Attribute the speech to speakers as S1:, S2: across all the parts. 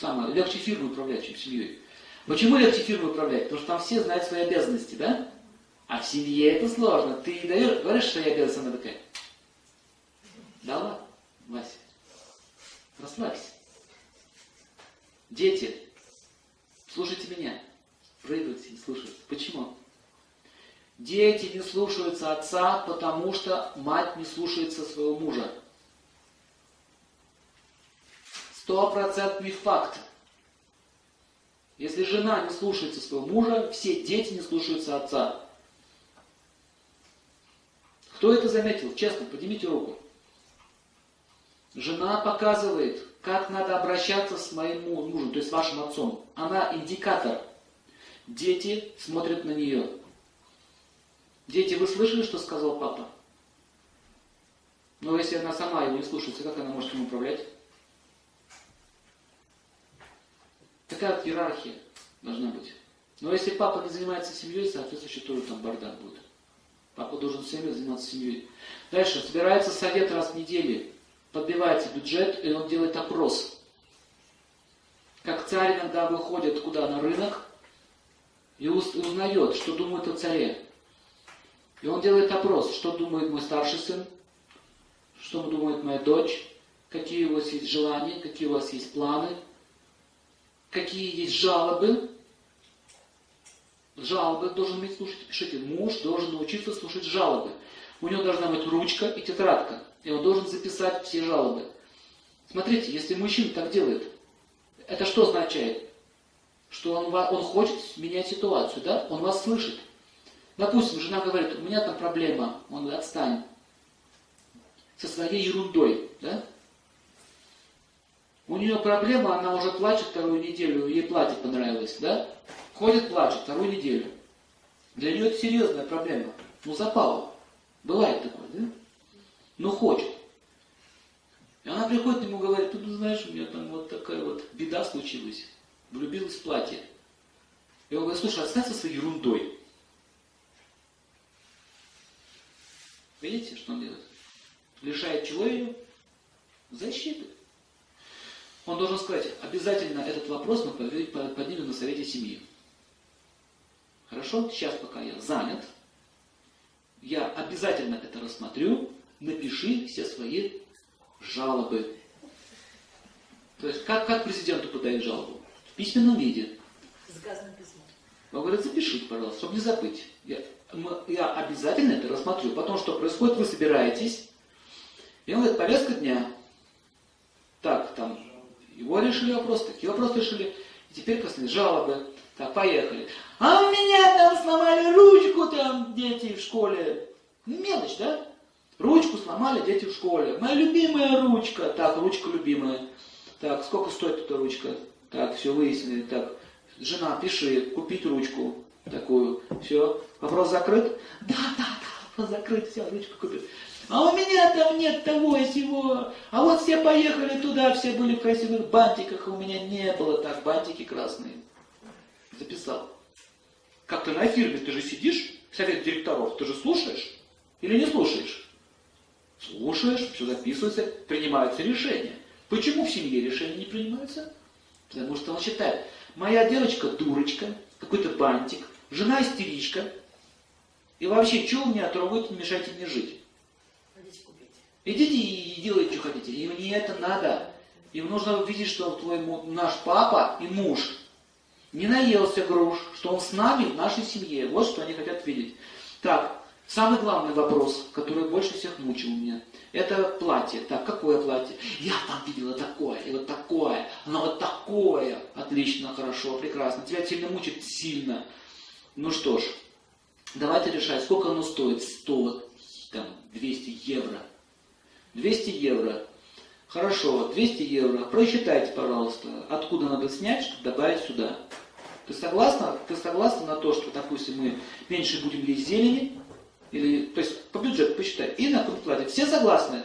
S1: самое, легче фирмой управлять, чем семьей. Почему легче фирмой управлять? Потому что там все знают свои обязанности, да? А в семье это сложно. Ты даешь, говоришь, что я обязанность, она такая. Да ладно, Вася. Расслабься. Дети, слушайте меня. Прыгайте, не слушайте. Почему? Дети не слушаются отца, потому что мать не слушается своего мужа. Стопроцентный факт. Если жена не слушается своего мужа, все дети не слушаются отца. Кто это заметил? Честно, поднимите руку. Жена показывает, как надо обращаться с моим мужем, то есть с вашим отцом. Она индикатор. Дети смотрят на нее. Дети, вы слышали, что сказал папа? Но если она сама его не слушается, как она может им управлять? Такая иерархия должна быть. Но если папа не занимается семьей, соответственно, тоже там бардак будет. Папа должен всеми заниматься семьей. Дальше. Собирается совет раз в неделю. Подбивается бюджет, и он делает опрос. Как царь иногда выходит куда? На рынок и узнает, что думают о царе. И он делает опрос, что думает мой старший сын, что думает моя дочь, какие у вас есть желания, какие у вас есть планы, какие есть жалобы. Жалобы должен уметь слушать, пишите, муж должен научиться слушать жалобы. У него должна быть ручка и тетрадка, и он должен записать все жалобы. Смотрите, если мужчина так делает, это что означает? Что он, он хочет менять ситуацию, да? Он вас слышит. Допустим, жена говорит, у меня там проблема, он говорит, отстань. Со своей ерундой, да? У нее проблема, она уже плачет вторую неделю, ей платье понравилось, да? Ходит, плачет вторую неделю. Для нее это серьезная проблема. Ну, запала. Бывает такое, да? Но хочет. И она приходит к нему и говорит, ты знаешь, у меня там вот такая вот беда случилась. Влюбилась в платье. И он говорит, слушай, оставь со своей ерундой. Видите, что он делает? Лишает чего ее? Защиты. Он должен сказать, обязательно этот вопрос мы поднимем на совете семьи. Хорошо? Сейчас, пока я занят, я обязательно это рассмотрю, напиши все свои жалобы. То есть, как, как президенту подать жалобу? В письменном виде.
S2: С газным письмом.
S1: Он говорит, запишите, пожалуйста, чтобы не забыть. Я, я обязательно это рассмотрю. Потом что происходит? Вы собираетесь. И он говорит, повестка дня. Так, там, его решили вопрос, такие вопросы решили. И теперь коснулись жалобы. Так, поехали. А у меня там сломали ручку, там дети в школе. Мелочь, да? Ручку сломали дети в школе. Моя любимая ручка. Так, ручка любимая. Так, сколько стоит эта ручка? Так, все выяснили. Так, жена, пиши, купить ручку такую. Все, вопрос закрыт? Да, да, да, вопрос закрыт, все, ручку купил. А у меня там нет того и сего. А вот все поехали туда, все были в красивых бантиках, а у меня не было так, бантики красные. Записал. Как ты на фирме, ты же сидишь, совет директоров, ты же слушаешь или не слушаешь? Слушаешь, все записывается, принимаются решения. Почему в семье решения не принимаются? Потому что он считает, моя девочка дурочка, какой-то бантик, жена истеричка, и вообще, вы меня трогать, не мешайте мне жить?
S2: Идите
S1: и делайте, что хотите. И мне это надо. Им нужно увидеть, что твой наш папа и муж не наелся груш, что он с нами в нашей семье. Вот что они хотят видеть. Так, самый главный вопрос, который больше всех мучил меня, это платье. Так, какое платье? Я там видела такое, и вот такое, оно вот такое. Отлично, хорошо, прекрасно. Тебя сильно мучит? Сильно. Ну что ж, давайте решать, сколько оно стоит. 100, там, 200 евро. 200 евро. Хорошо, 200 евро. Просчитайте, пожалуйста, откуда надо снять, чтобы добавить сюда. Ты согласна? Ты согласна на то, что, допустим, мы меньше будем есть зелени? Или, то есть по бюджету посчитай. И на платье. Все согласны?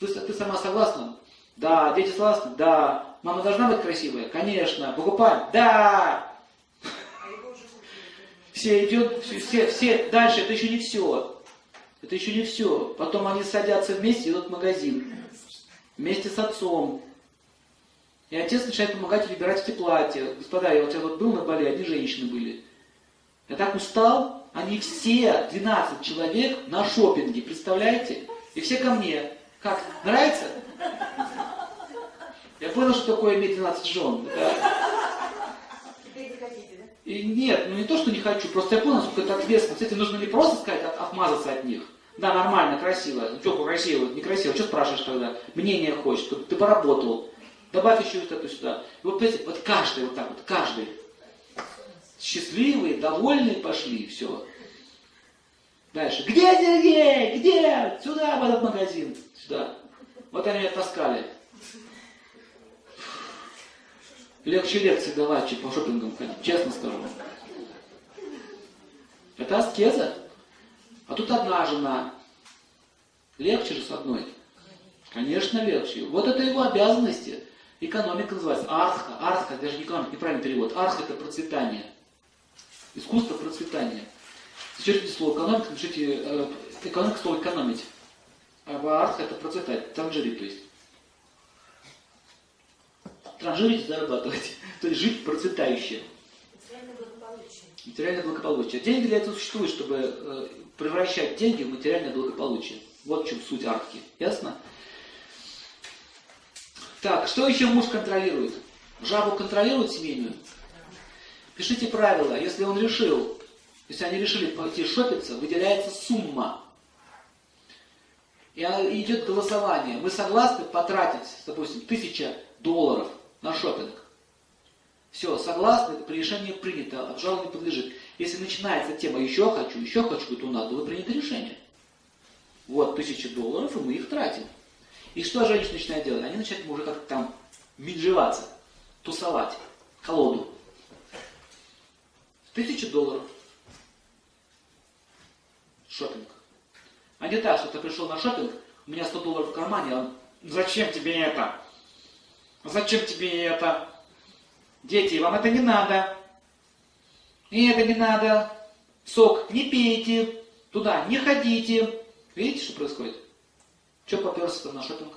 S1: Ты, ты сама согласна? Да. Дети согласны? Да. Мама должна быть красивая? Конечно. Покупаем? Да. Все идет, все, все, дальше, это еще не все. Это еще не все. Потом они садятся вместе идут в магазин. Вместе с отцом. И отец начинает помогать выбирать эти платья. Господа, я вот, я вот был на Бали, одни женщины были. Я так устал, они все, 12 человек, на шопинге, представляете? И все ко мне. Как, нравится? Я понял, что такое иметь 12 жен. Да.
S2: Теперь не хотите, да?
S1: И нет, ну не то, что не хочу, просто я понял, сколько это ответственно. Кстати, нужно не просто сказать, от, отмазаться от них. Да, нормально, красиво. Ну что, красиво, некрасиво, что спрашиваешь тогда? Мнение хочешь, чтобы ты поработал. Добавь еще вот это сюда. И вот, понимаете, вот каждый вот так вот, каждый. Счастливые, довольные пошли, все. Дальше. Где Сергей? Где? Сюда, в этот магазин. Сюда. Вот они меня таскали. Легче лекции давать, чем по шопингам ходить, честно скажу. Это аскеза. А тут одна жена. Легче же с одной. Конечно, легче. Вот это его обязанности. Экономика называется. Арха. Арха, даже не экономика, неправильный перевод. Арха это процветание. Искусство процветания. Зачеркните слово экономика, напишите э, экономика слово экономить. А арха это процветать, транжирить то есть. Транжирить, зарабатывать. То есть жить процветающе.
S2: Материальное благополучие.
S1: Материальное благополучие. Деньги для этого существуют, чтобы э, превращать деньги в материальное благополучие. Вот в чем суть архи. Ясно? Так, что еще муж контролирует? Жабу контролирует семейную? Пишите правила. Если он решил, если они решили пойти шопиться, выделяется сумма. И идет голосование. Мы согласны потратить, допустим, тысяча долларов на шопинг. Все, согласны, при решении принято, обжалованию подлежит. Если начинается тема «еще хочу, еще хочу», то надо, вы приняли решение. Вот тысяча долларов, и мы их тратим. И что женщины начинают делать? Они начинают уже как-то там минжеваться, тусовать, колоду. Тысяча долларов. Шопинг. А не так, что ты пришел на шопинг, у меня 100 долларов в кармане, а он, зачем тебе это? Зачем тебе это? Дети, вам это не надо. И это не надо. Сок не пейте. Туда не ходите. Видите, что происходит? Что поперся на шопинг?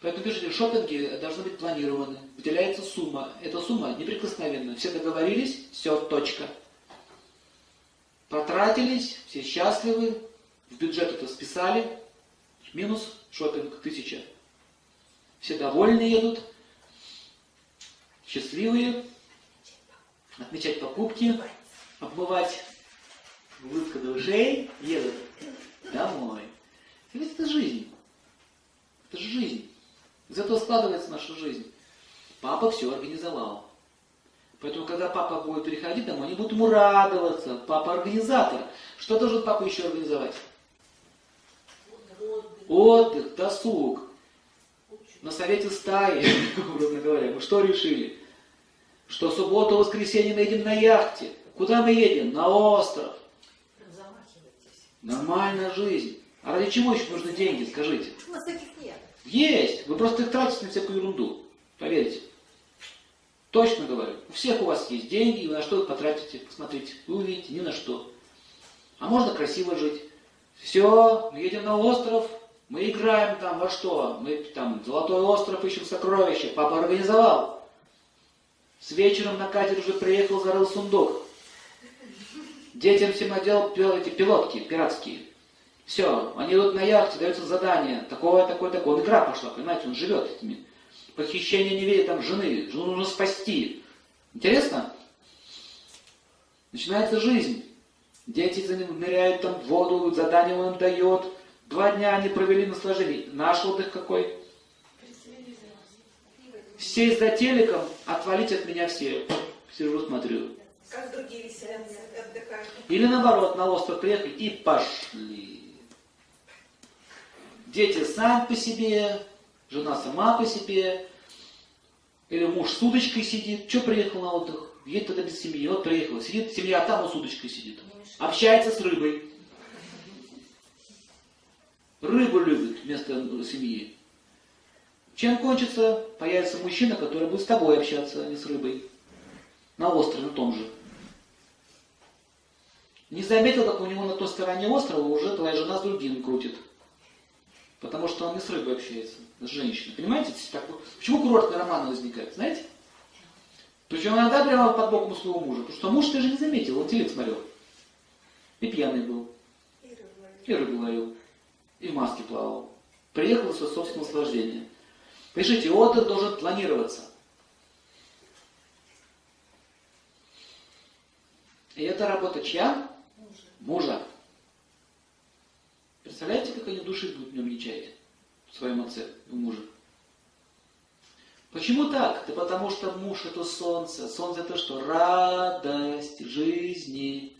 S1: Поэтому пишите, шопинги должны быть планированы. Выделяется сумма. Эта сумма неприкосновенная. Все договорились, все, точка. Потратились, все счастливы, в бюджет это списали, минус шопинг тысяча. Все довольны едут, счастливые, отмечать покупки, обмывать улыбка до ушей, едут домой. Ведь это жизнь. Это же жизнь. Из этого складывается наша жизнь. Папа все организовал. Поэтому, когда папа будет приходить домой, они будут ему радоваться. Папа организатор. Что должен папа еще организовать? Отдых, досуг. На совете стаи, образно говоря, мы что решили? Что субботу, воскресенье мы едем на яхте. Куда мы едем? На остров. Нормальная жизнь. А ради чего еще нужны деньги, скажите?
S2: У нас таких нет.
S1: Есть. Вы просто их тратите на всякую ерунду. Поверьте. Точно говорю. У всех у вас есть деньги, и вы на что их потратите. Посмотрите. Вы увидите, ни на что. А можно красиво жить. Все, едем на остров, мы играем там во что? Мы там Золотой остров ищем сокровища. Папа организовал. С вечером на катер уже приехал, зарыл сундук. Детям всем надел пил- эти пилотки пиратские. Все, они идут на яхте, даются задание. Такое, такое, такое. Вот игра пошла, понимаете, он живет этими. Похищение не видит там жены. Жену нужно спасти. Интересно? Начинается жизнь. Дети за ним ныряют там в воду, задание он им дает. Два дня они провели на сложении. Наш отдых какой? Сесть за телеком, отвалить от меня все. Сижу, смотрю.
S2: Как другие веселятся, отдыхают.
S1: Или наоборот, на остров приехали и пошли. Дети сам по себе, жена сама по себе, или муж с удочкой сидит. Что приехал на отдых? Едет тогда без семьи. Вот приехал, сидит семья, а там он с удочкой сидит. Общается с рыбой. Рыбу любит вместо семьи. Чем кончится? Появится мужчина, который будет с тобой общаться, а не с рыбой. На острове, том же. Не заметил, как у него на той стороне острова уже твоя жена с другим крутит. Потому что он не с рыбой общается, с женщиной. Понимаете? Так, почему курортные романы возникают? Знаете? Причем иногда прямо под боком своего мужа. Потому что муж ты же не заметил, он телек смотрел. И пьяный был. И рыбу ловил. И в маске плавал. Приехал из своего собственного наслаждения. Пишите, отдых должен планироваться. И это работа чья?
S2: Мужа.
S1: Мужа. Представляете, как они души будут не чаять? В своем отце, в муже. Почему так? Да потому что муж это солнце. Солнце это что? Радость жизни.